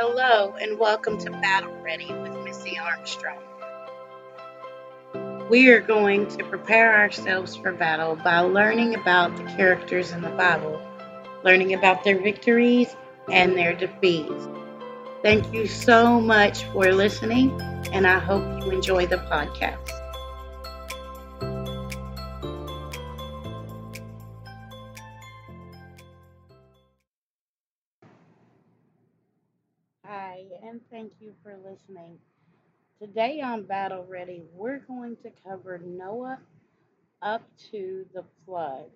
Hello, and welcome to Battle Ready with Missy Armstrong. We are going to prepare ourselves for battle by learning about the characters in the Bible, learning about their victories and their defeats. Thank you so much for listening, and I hope you enjoy the podcast. Listening. Today on Battle Ready, we're going to cover Noah up to the flood.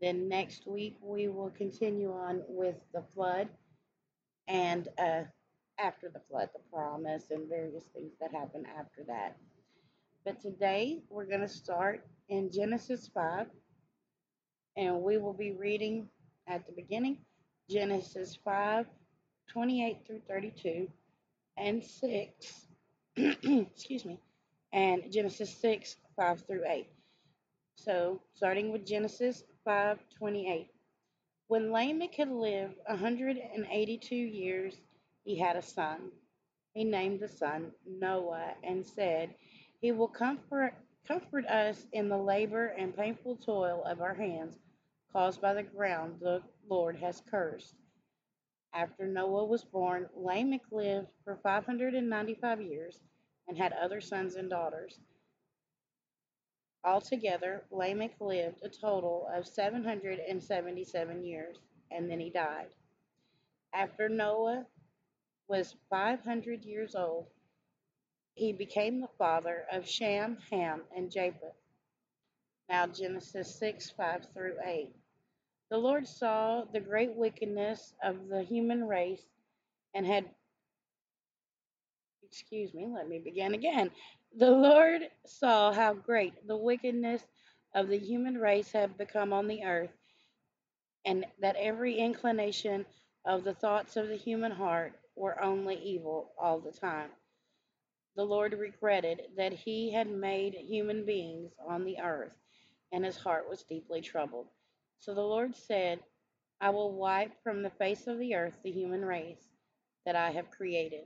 Then next week, we will continue on with the flood and uh, after the flood, the promise, and various things that happen after that. But today, we're going to start in Genesis 5, and we will be reading at the beginning Genesis 5 28 through 32 and 6 excuse me, and Genesis 6, 5 through 8. So, starting with Genesis 5, 28. When Lamech had lived a 182 years, he had a son. He named the son Noah and said, He will comfort, comfort us in the labor and painful toil of our hands caused by the ground the Lord has cursed. After Noah was born, Lamech lived for 595 years and had other sons and daughters. Altogether, Lamech lived a total of 777 years, and then he died. After Noah was 500 years old, he became the father of Shem, Ham, and Japheth. Now, Genesis 6 5 through 8. The Lord saw the great wickedness of the human race and had, excuse me, let me begin again. The Lord saw how great the wickedness of the human race had become on the earth, and that every inclination of the thoughts of the human heart were only evil all the time. The Lord regretted that he had made human beings on the earth, and his heart was deeply troubled. So the Lord said, I will wipe from the face of the earth the human race that I have created,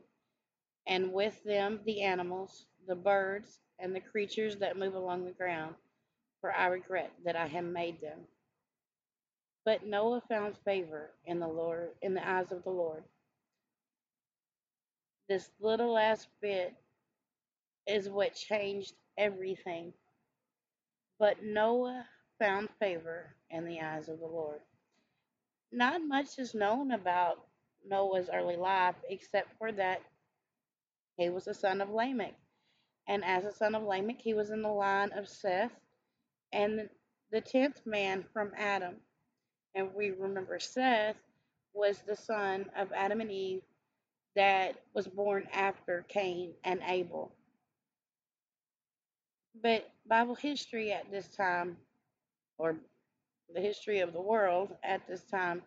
and with them the animals, the birds, and the creatures that move along the ground, for I regret that I have made them. But Noah found favor in the Lord in the eyes of the Lord. This little last bit is what changed everything. But Noah found favor in the eyes of the Lord. Not much is known about Noah's early life except for that he was a son of Lamech. And as a son of Lamech, he was in the line of Seth and the tenth man from Adam. And we remember Seth was the son of Adam and Eve that was born after Cain and Abel. But Bible history at this time, or the history of the world at this time,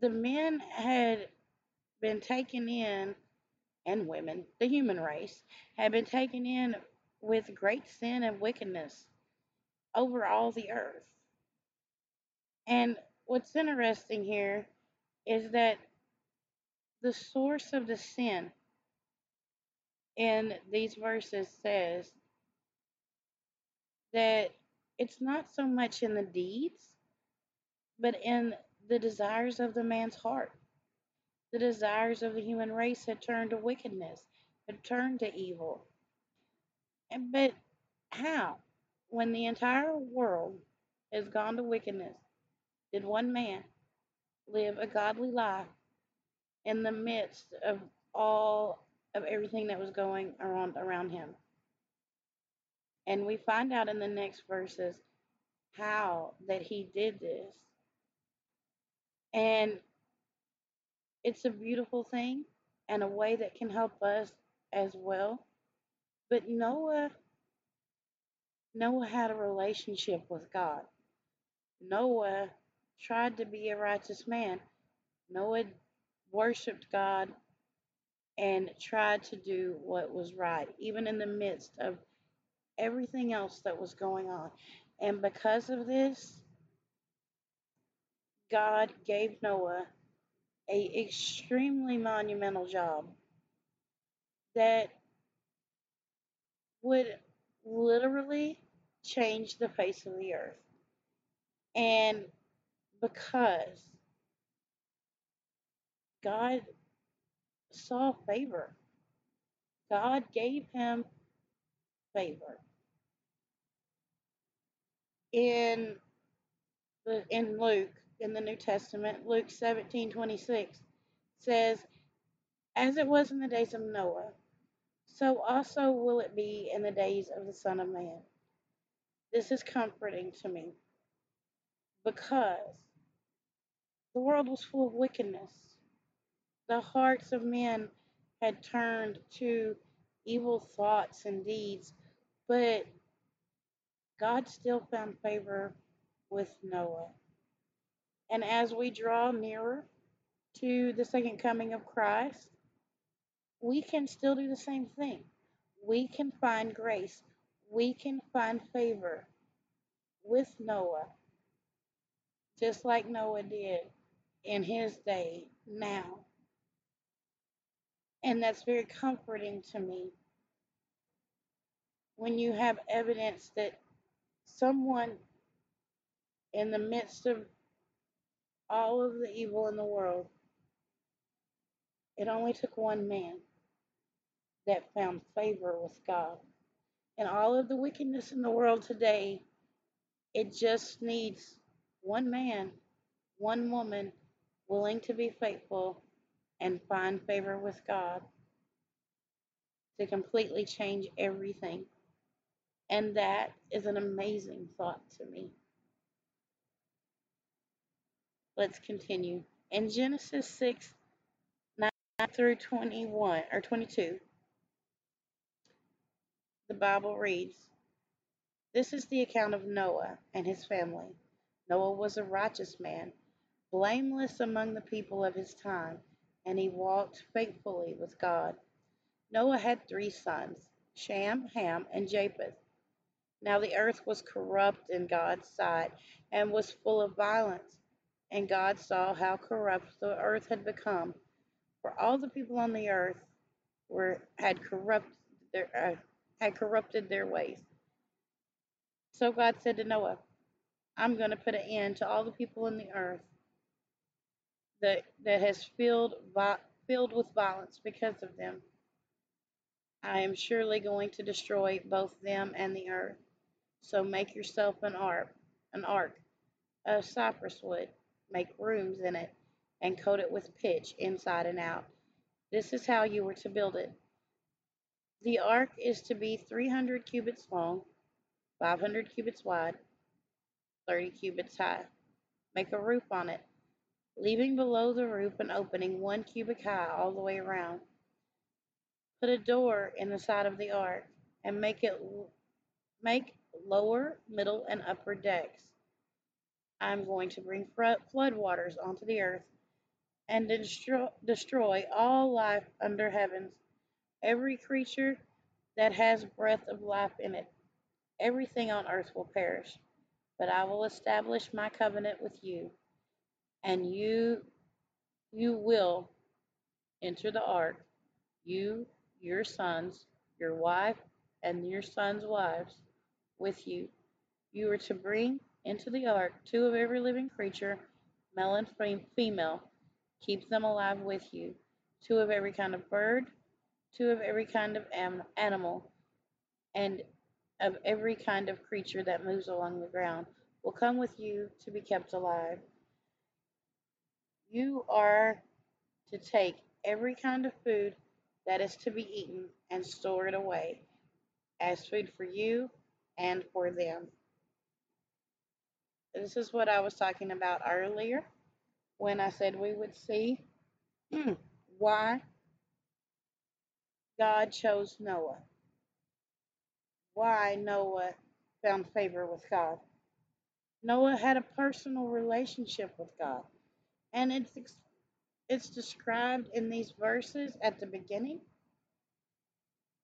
the men had been taken in, and women, the human race, had been taken in with great sin and wickedness over all the earth. And what's interesting here is that the source of the sin in these verses says that it's not so much in the deeds, but in the desires of the man's heart. The desires of the human race had turned to wickedness, had turned to evil. And, but how? When the entire world has gone to wickedness, did one man live a godly life in the midst of all of everything that was going around around him? And we find out in the next verses how that he did this. And it's a beautiful thing and a way that can help us as well. But Noah Noah had a relationship with God. Noah tried to be a righteous man. Noah worshiped God and tried to do what was right, even in the midst of everything else that was going on. And because of this, God gave Noah a extremely monumental job that would literally change the face of the earth. And because God saw favor, God gave him favor. In in Luke, in the New Testament, Luke 17 26 says, As it was in the days of Noah, so also will it be in the days of the Son of Man. This is comforting to me because the world was full of wickedness. The hearts of men had turned to evil thoughts and deeds, but God still found favor with Noah. And as we draw nearer to the second coming of Christ, we can still do the same thing. We can find grace. We can find favor with Noah, just like Noah did in his day now. And that's very comforting to me when you have evidence that someone in the midst of all of the evil in the world, it only took one man that found favor with God. And all of the wickedness in the world today, it just needs one man, one woman willing to be faithful and find favor with God to completely change everything. And that is an amazing thought to me. Let's continue. In Genesis 6 9 through 21 or 22, the Bible reads This is the account of Noah and his family. Noah was a righteous man, blameless among the people of his time, and he walked faithfully with God. Noah had three sons Shem, Ham, and Japheth. Now the earth was corrupt in God's sight and was full of violence. And God saw how corrupt the earth had become, for all the people on the earth were had corrupted their uh, had corrupted their ways. So God said to Noah, "I'm going to put an end to all the people in the earth that that has filled filled with violence because of them. I am surely going to destroy both them and the earth." So make yourself an ark, an ark of cypress wood. Make rooms in it and coat it with pitch inside and out. This is how you were to build it. The ark is to be 300 cubits long, 500 cubits wide, 30 cubits high. Make a roof on it, leaving below the roof an opening one cubit high all the way around. Put a door in the side of the ark and make it make lower, middle, and upper decks. I'm going to bring flood waters onto the earth and destroy, destroy all life under heavens, every creature that has breath of life in it. Everything on earth will perish, but I will establish my covenant with you, and you you will enter the ark, you, your sons, your wife, and your sons' wives with you. You are to bring into the ark two of every living creature, male and female. Keep them alive with you. Two of every kind of bird, two of every kind of animal, and of every kind of creature that moves along the ground will come with you to be kept alive. You are to take every kind of food that is to be eaten and store it away as food for you and for them. This is what I was talking about earlier when I said we would see hmm, why God chose Noah. Why Noah found favor with God. Noah had a personal relationship with God. And it's it's described in these verses at the beginning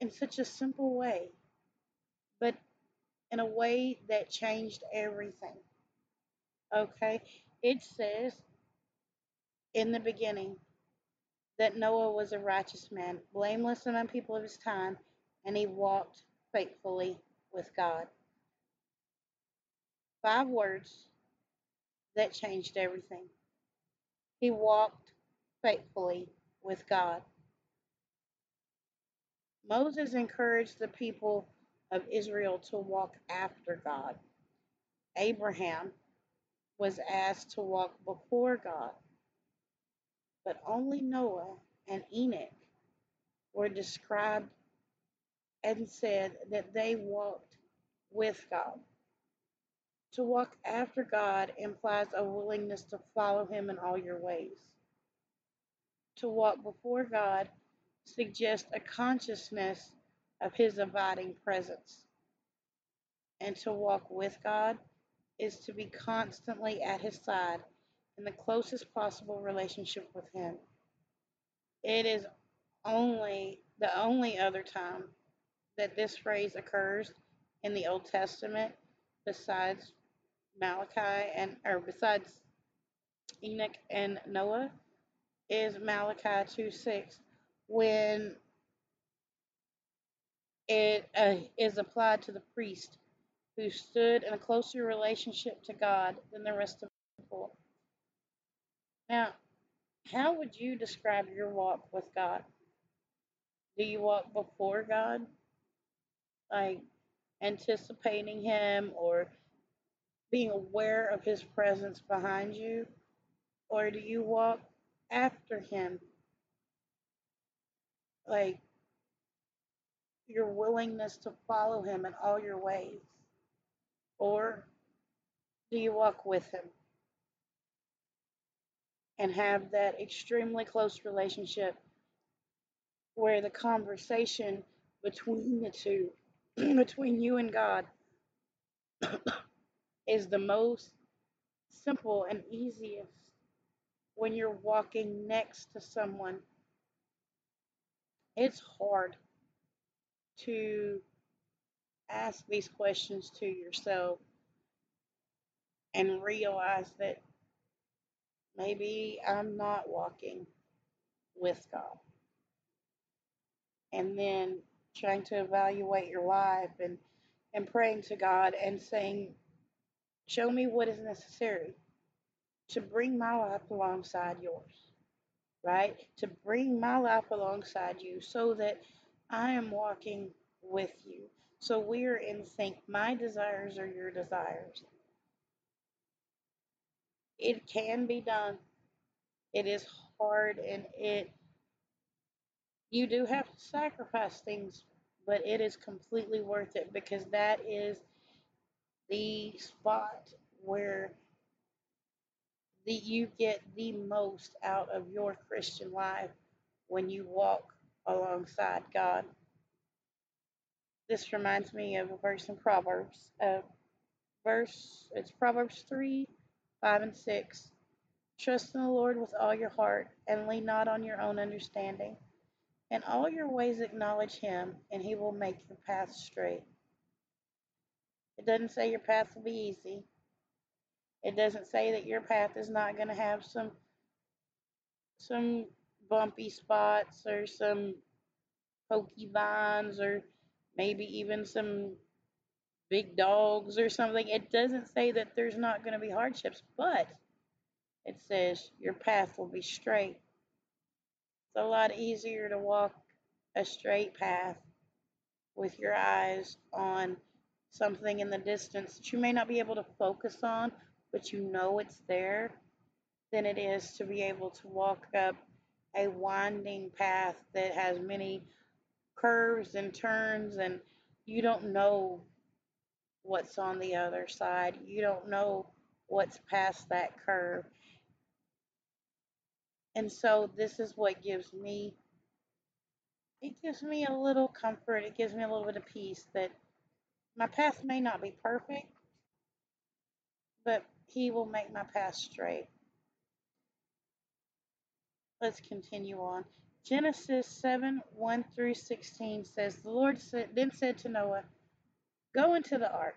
in such a simple way, in a way that changed everything. Okay? It says in the beginning that Noah was a righteous man, blameless among people of his time, and he walked faithfully with God. Five words that changed everything. He walked faithfully with God. Moses encouraged the people of Israel to walk after God. Abraham was asked to walk before God, but only Noah and Enoch were described and said that they walked with God. To walk after God implies a willingness to follow Him in all your ways. To walk before God suggests a consciousness of His abiding presence. And to walk with God is to be constantly at His side in the closest possible relationship with Him. It is only the only other time that this phrase occurs in the Old Testament besides Malachi and or besides Enoch and Noah is Malachi 2 6 when it uh, is applied to the priest who stood in a closer relationship to God than the rest of the people. Now, how would you describe your walk with God? Do you walk before God, like anticipating Him or being aware of His presence behind you? Or do you walk after Him, like your willingness to follow Him in all your ways? Or do you walk with Him and have that extremely close relationship where the conversation between the two, between you and God, is the most simple and easiest when you're walking next to someone? It's hard to ask these questions to yourself and realize that maybe I'm not walking with God. And then trying to evaluate your life and, and praying to God and saying, Show me what is necessary to bring my life alongside yours, right? To bring my life alongside you so that I am walking with you. So we're in sync. My desires are your desires. It can be done. It is hard and it you do have to sacrifice things, but it is completely worth it because that is the spot where the you get the most out of your Christian life when you walk alongside God. This reminds me of a verse in Proverbs. Uh, verse it's Proverbs three, five and six. Trust in the Lord with all your heart and lean not on your own understanding. In all your ways acknowledge him, and he will make your path straight. It doesn't say your path will be easy. It doesn't say that your path is not going to have some some bumpy spots or some pokey vines or maybe even some big dogs or something. It doesn't say that there's not going to be hardships, but it says your path will be straight. It's a lot easier to walk a straight path with your eyes on something in the distance that you may not be able to focus on, but you know it's there, than it is to be able to walk up a winding path that has many curves and turns, and you don't know what's on the other side. You don't know what's past that curve. And so, this is what gives me it gives me a little comfort. It gives me a little bit of peace that my path may not be perfect, but He will make my path straight. Let's continue on. Genesis 7 1 through 16 says, The Lord said, then said to Noah, Go into the ark,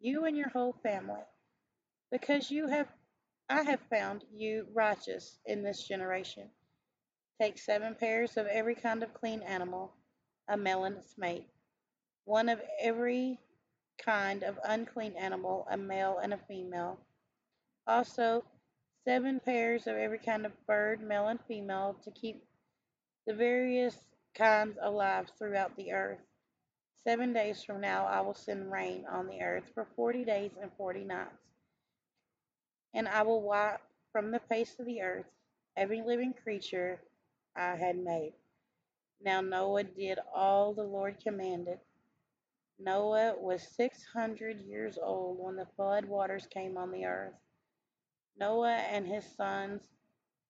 you and your whole family, because you have I have found you righteous in this generation. Take seven pairs of every kind of clean animal, a male and its mate, one of every kind of unclean animal, a male and a female. Also, seven pairs of every kind of bird, male and female, to keep the various kinds alive throughout the earth. Seven days from now I will send rain on the earth for forty days and forty nights, and I will wipe from the face of the earth every living creature I had made. Now Noah did all the Lord commanded. Noah was six hundred years old when the flood waters came on the earth. Noah and his sons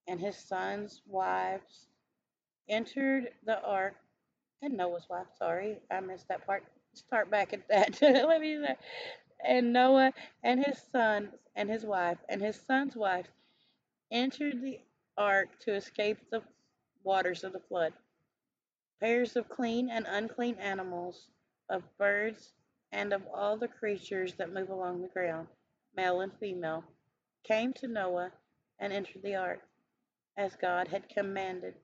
and his sons' wives entered the ark, and Noah's wife, sorry, I missed that part. Start back at that. Let me and Noah and his sons and his wife and his son's wife entered the ark to escape the waters of the flood. Pairs of clean and unclean animals, of birds, and of all the creatures that move along the ground, male and female, came to Noah and entered the ark, as God had commanded.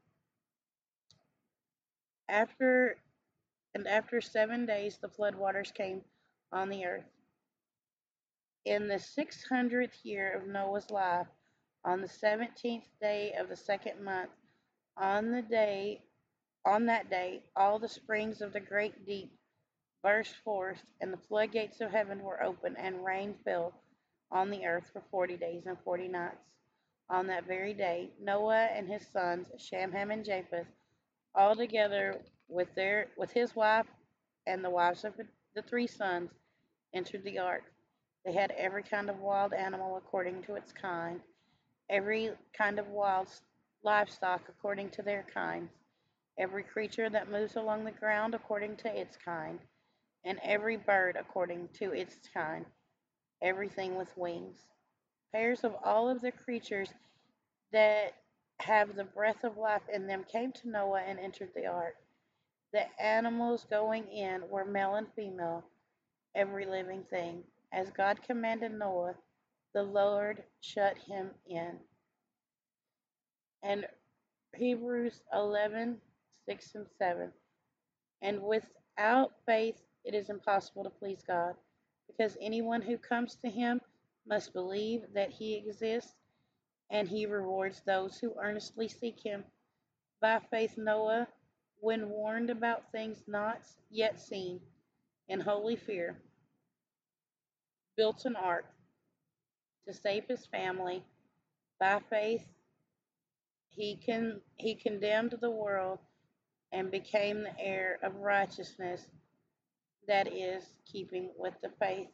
After and after seven days the flood waters came on the earth. In the six hundredth year of Noah's life, on the seventeenth day of the second month, on the day on that day all the springs of the great deep burst forth, and the floodgates of heaven were opened, and rain fell on the earth for forty days and forty nights. On that very day, Noah and his sons, Shem, Ham, and Japheth, all together with their with his wife and the wives of the three sons, entered the ark. They had every kind of wild animal according to its kind, every kind of wild livestock according to their kinds, every creature that moves along the ground according to its kind, and every bird according to its kind, everything with wings. Pairs of all of the creatures that have the breath of life in them came to Noah and entered the ark. The animals going in were male and female, every living thing. As God commanded Noah, the Lord shut him in. And Hebrews 11 6 and 7. And without faith, it is impossible to please God, because anyone who comes to him must believe that he exists and he rewards those who earnestly seek him. By faith, Noah, when warned about things not yet seen, in holy fear, built an ark to save his family. By faith, he can he condemned the world and became the heir of righteousness that is keeping with the faith.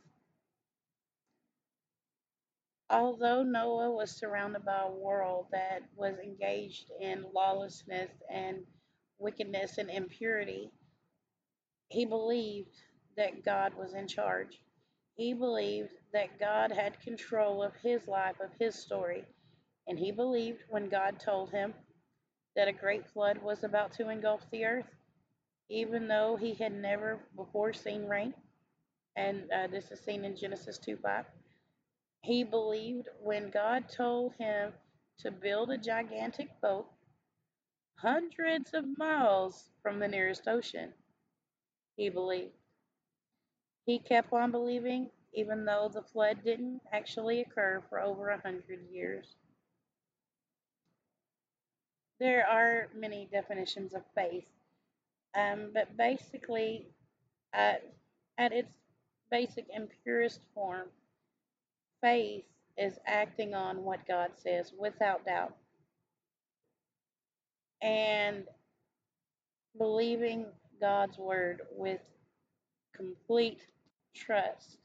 Although Noah was surrounded by a world that was engaged in lawlessness and wickedness and impurity, he believed that God was in charge. He believed that God had control of his life, of his story, and he believed when God told him that a great flood was about to engulf the earth, even though he had never before seen rain. And uh, this is seen in Genesis 2 5. He believed when God told him to build a gigantic boat hundreds of miles from the nearest ocean. He believed. He kept on believing even though the flood didn't actually occur for over a hundred years. There are many definitions of faith, um, but basically, at, at its basic and purest form, faith is acting on what God says without doubt and believing God's word with complete trust.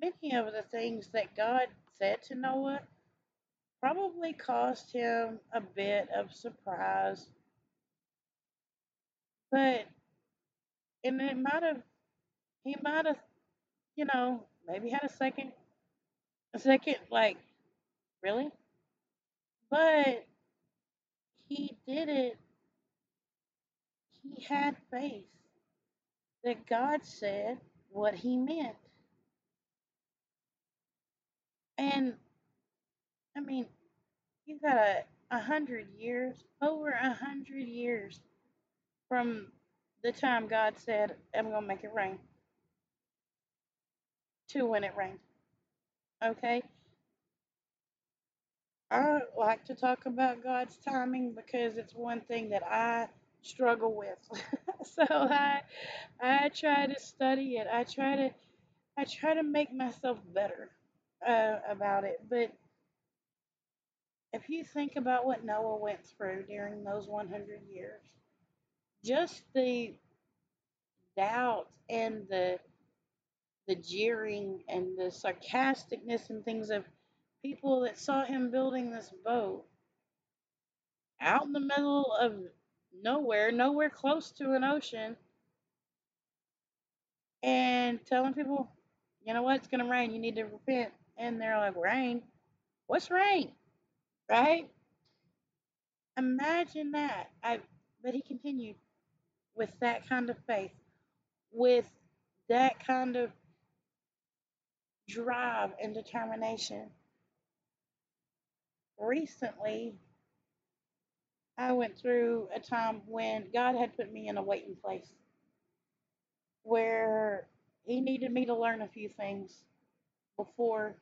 Many of the things that God said to Noah probably caused him a bit of surprise, but and it might have he might have you know maybe had a second a second like really, but he did it. He had faith that God said what he meant. And I mean, you got a, a hundred years, over a hundred years from the time God said, I'm going to make it rain to when it rained. Okay? I like to talk about God's timing because it's one thing that I struggle with. so I I try to study it. I try to I try to make myself better uh, about it. But if you think about what Noah went through during those 100 years, just the doubt and the the jeering and the sarcasticness and things of people that saw him building this boat out in the middle of nowhere, nowhere close to an ocean, and telling people, you know what, it's going to rain, you need to repent. And they're like, rain? What's rain? Right? Imagine that. I, but he continued with that kind of faith, with that kind of drive and determination. Recently, I went through a time when God had put me in a waiting place where He needed me to learn a few things before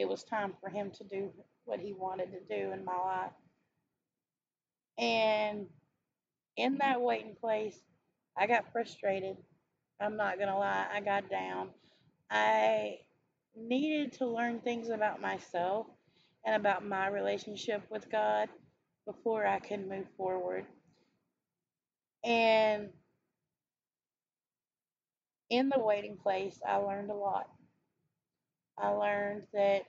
it was time for Him to do what He wanted to do in my life. And in that waiting place, I got frustrated. I'm not going to lie, I got down. I needed to learn things about myself and about my relationship with God before I could move forward. And in the waiting place, I learned a lot. I learned that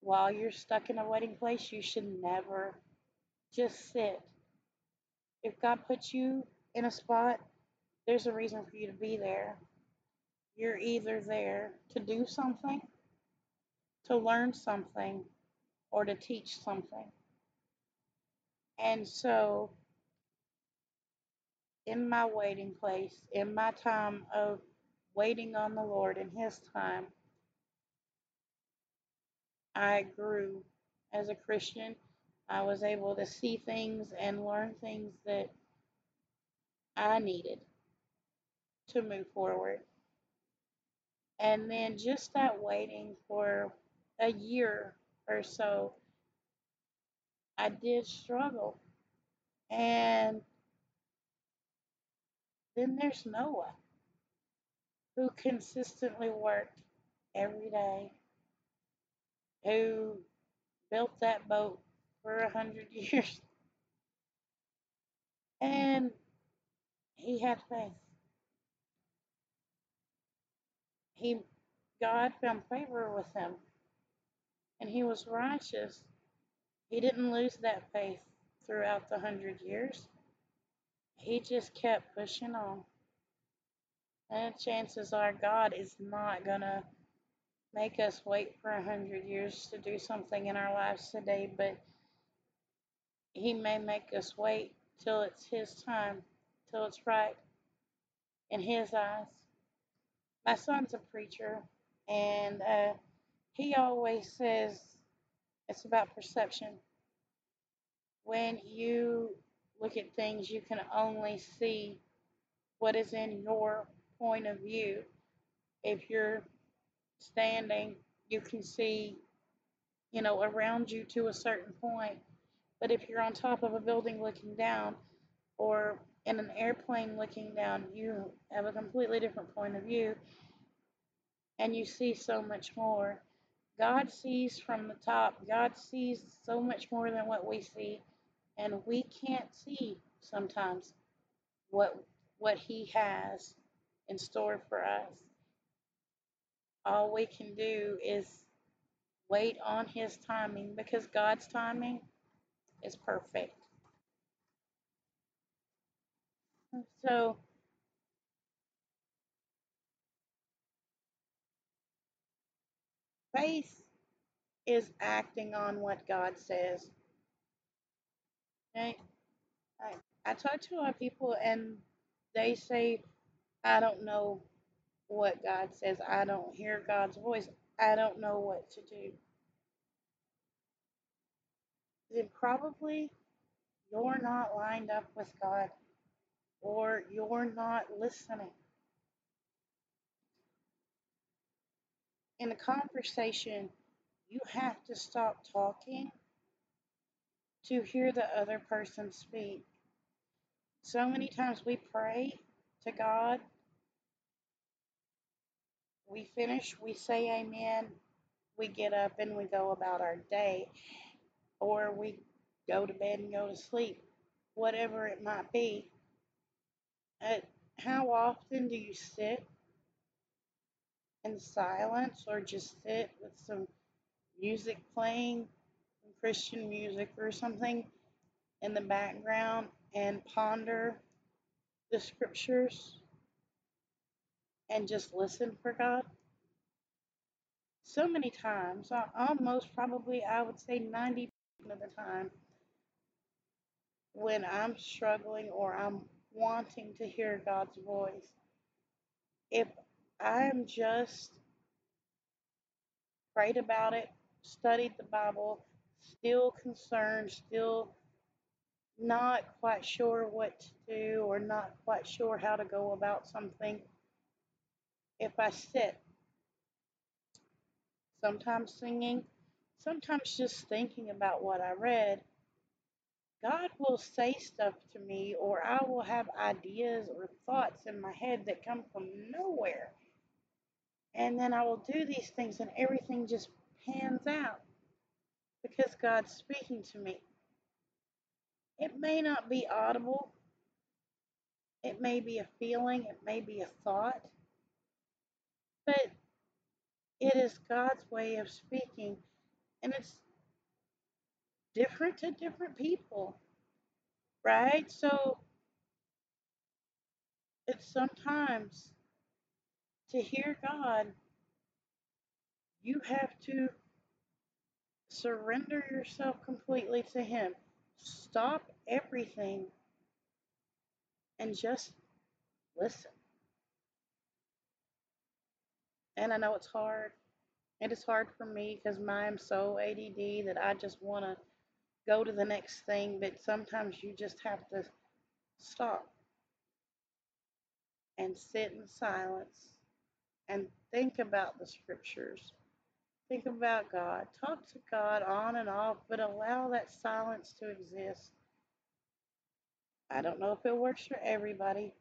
while you're stuck in a waiting place, you should never just sit. If God puts you in a spot, there's a reason for you to be there. You're either there to do something, to learn something, or to teach something. And so, in my waiting place, in my time of waiting on the Lord in His time, I grew as a Christian. I was able to see things and learn things that I needed to move forward. And then just that waiting for a year or so, I did struggle. And then there's Noah, who consistently worked every day, who built that boat for a hundred years, and he had faith. He God found favor with him, and he was righteous. He didn't lose that faith throughout the hundred years. He just kept pushing on. And chances are God is not gonna make us wait for a hundred years to do something in our lives today, but He may make us wait till it's His time, till it's right in His eyes. My son's a preacher, and uh, he always says it's about perception. When you look at things, you can only see what is in your point of view. If you're standing, you can see, you know, around you to a certain point. But if you're on top of a building looking down or in an airplane looking down, you have a completely different point of view and you see so much more. God sees from the top. God sees so much more than what we see, and we can't see sometimes what what he has in store for us. All we can do is wait on his timing because God's timing is perfect. So faith is acting on what God says. Okay? I, I talk to a lot of people and they say, I don't know what God says. I don't hear God's voice. I don't know what to do, then probably you're not lined up with God or you're not listening. In a conversation, you have to stop talking to hear the other person speak. So many times we pray to God, we finish, we say amen, we get up and we go about our day, or we go to bed and go to sleep, whatever it might be. Uh, how often do you sit in silence or just sit with some music playing, some Christian music or something in the background and ponder the scriptures and just listen for God? So many times, almost probably, I would say 90% of the time, when I'm struggling or I'm wanting to hear God's voice, if I'm just prayed about it, studied the Bible, still concerned, still not quite sure what to do or not quite sure how to go about something, if I sit, sometimes singing, sometimes just thinking about what I read, God will say stuff to me, or I will have ideas or thoughts in my head that come from nowhere. And then I will do these things, and everything just pans out because God's speaking to me. It may not be audible, it may be a feeling, it may be a thought, but it is God's way of speaking, and it's different to different people, right? So it's sometimes to hear God, you have to surrender yourself completely to Him. Stop everything and just listen. And I know it's hard. And It is hard for me because I'm so ADD that I just want to go to the next thing, but sometimes you just have to stop and sit in silence and think about the scriptures. Think about God. Talk to God on and off, but allow that silence to exist. I don't know if it works for everybody,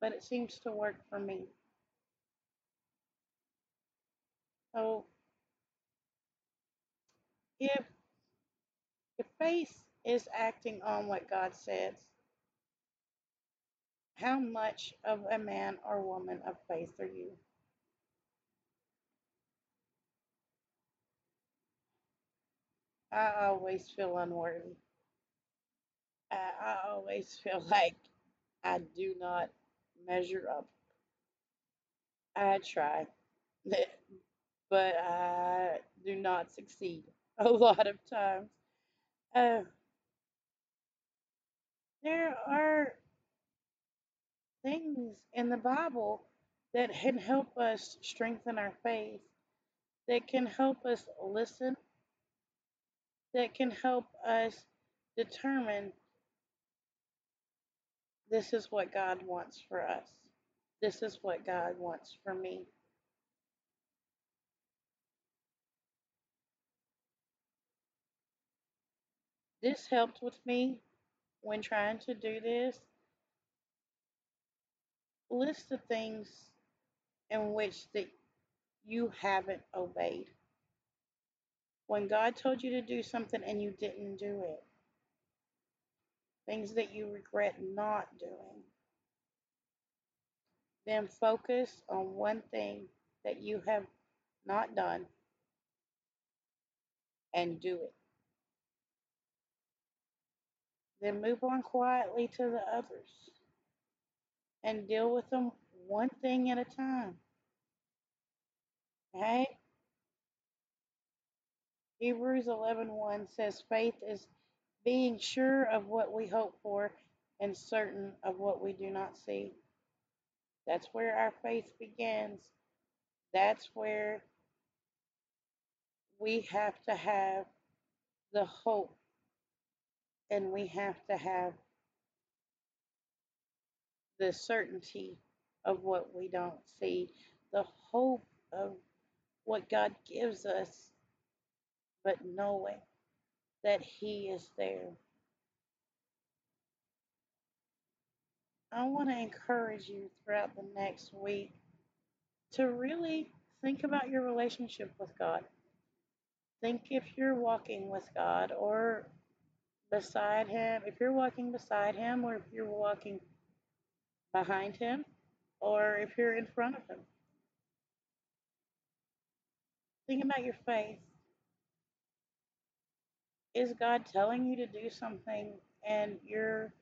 but it seems to work for me. So if if faith is acting on what God says, how much of a man or woman of faith are you? I always feel unworthy. I, I always feel like I do not measure up. I try, but I do not succeed a lot of times. Uh, there are things in the Bible that can help us strengthen our faith, that can help us listen, that can help us determine this is what God wants for us. This is what God wants for me. This helped with me when trying to do this. List the things in which that you haven't obeyed. When God told you to do something and you didn't do it. Things that you regret not doing. Then focus on one thing that you have not done and do it. Then move on quietly to the others and deal with them one thing at a time. Okay? Hebrews 11:1 says faith is being sure of what we hope for and certain of what we do not see. That's where our faith begins. That's where we have to have the hope and we have to have the certainty of what we don't see, the hope of what God gives us, but knowing that He is there. I want to encourage you throughout the next week to really think about your relationship with God. Think if you're walking with God or beside Him, if you're walking beside Him, or if you're walking behind Him, or if you're in front of Him. Think about your faith. Is God telling you to do something and you're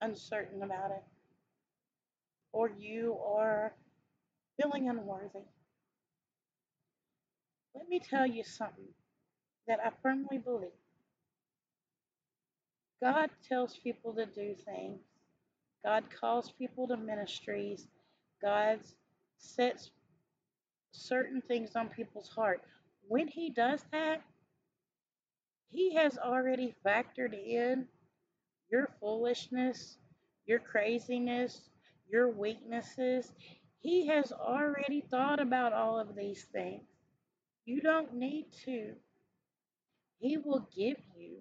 uncertain about it? Or you are feeling unworthy? Let me tell you something that I firmly believe. God tells people to do things. God calls people to ministries. God sets certain things on people's heart. When He does that, He has already factored in your foolishness, your craziness, your weaknesses. He has already thought about all of these things. You don't need to. He will give you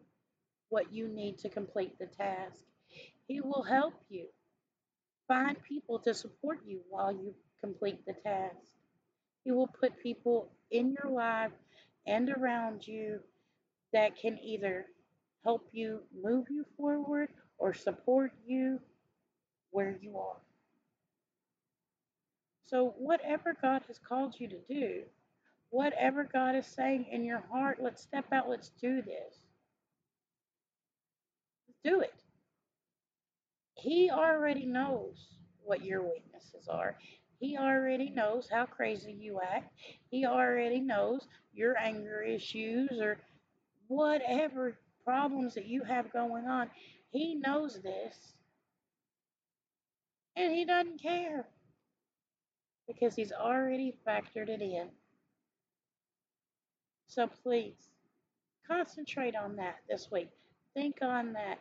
what you need to complete the task. He will help you find people to support you while you complete the task. He will put people in your life and around you that can either help you move you forward or support you where you are. So, whatever God has called you to do, whatever God is saying in your heart, let's step out, let's do this. Do it. He already knows what your weaknesses are. He already knows how crazy you act. He already knows your anger issues or whatever problems that you have going on. He knows this. And he doesn't care because he's already factored it in. So please concentrate on that this week. Think on that.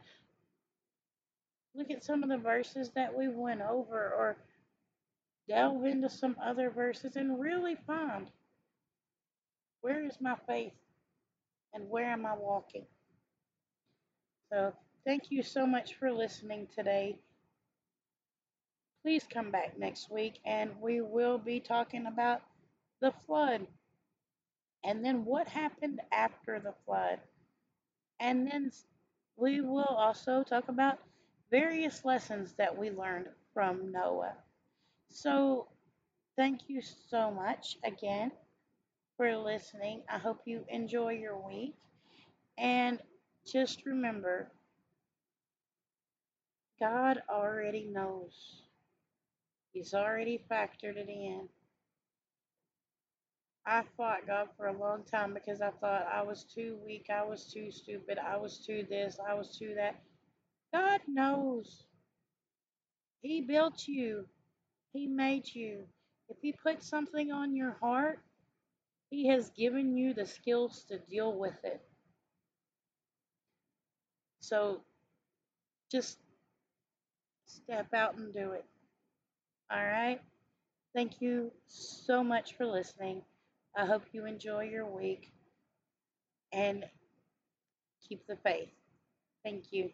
Look at some of the verses that we went over or delve into some other verses and really find where is my faith and where am I walking. So thank you so much for listening today. Please come back next week and we will be talking about the flood and then what happened after the flood. And then we will also talk about various lessons that we learned from Noah. So, thank you so much again for listening. I hope you enjoy your week. And just remember, God already knows, He's already factored it in. I fought God for a long time because I thought I was too weak, I was too stupid, I was too this, I was too that. God knows. He built you, He made you. If He put something on your heart, He has given you the skills to deal with it. So just step out and do it. All right? Thank you so much for listening. I hope you enjoy your week and keep the faith. Thank you.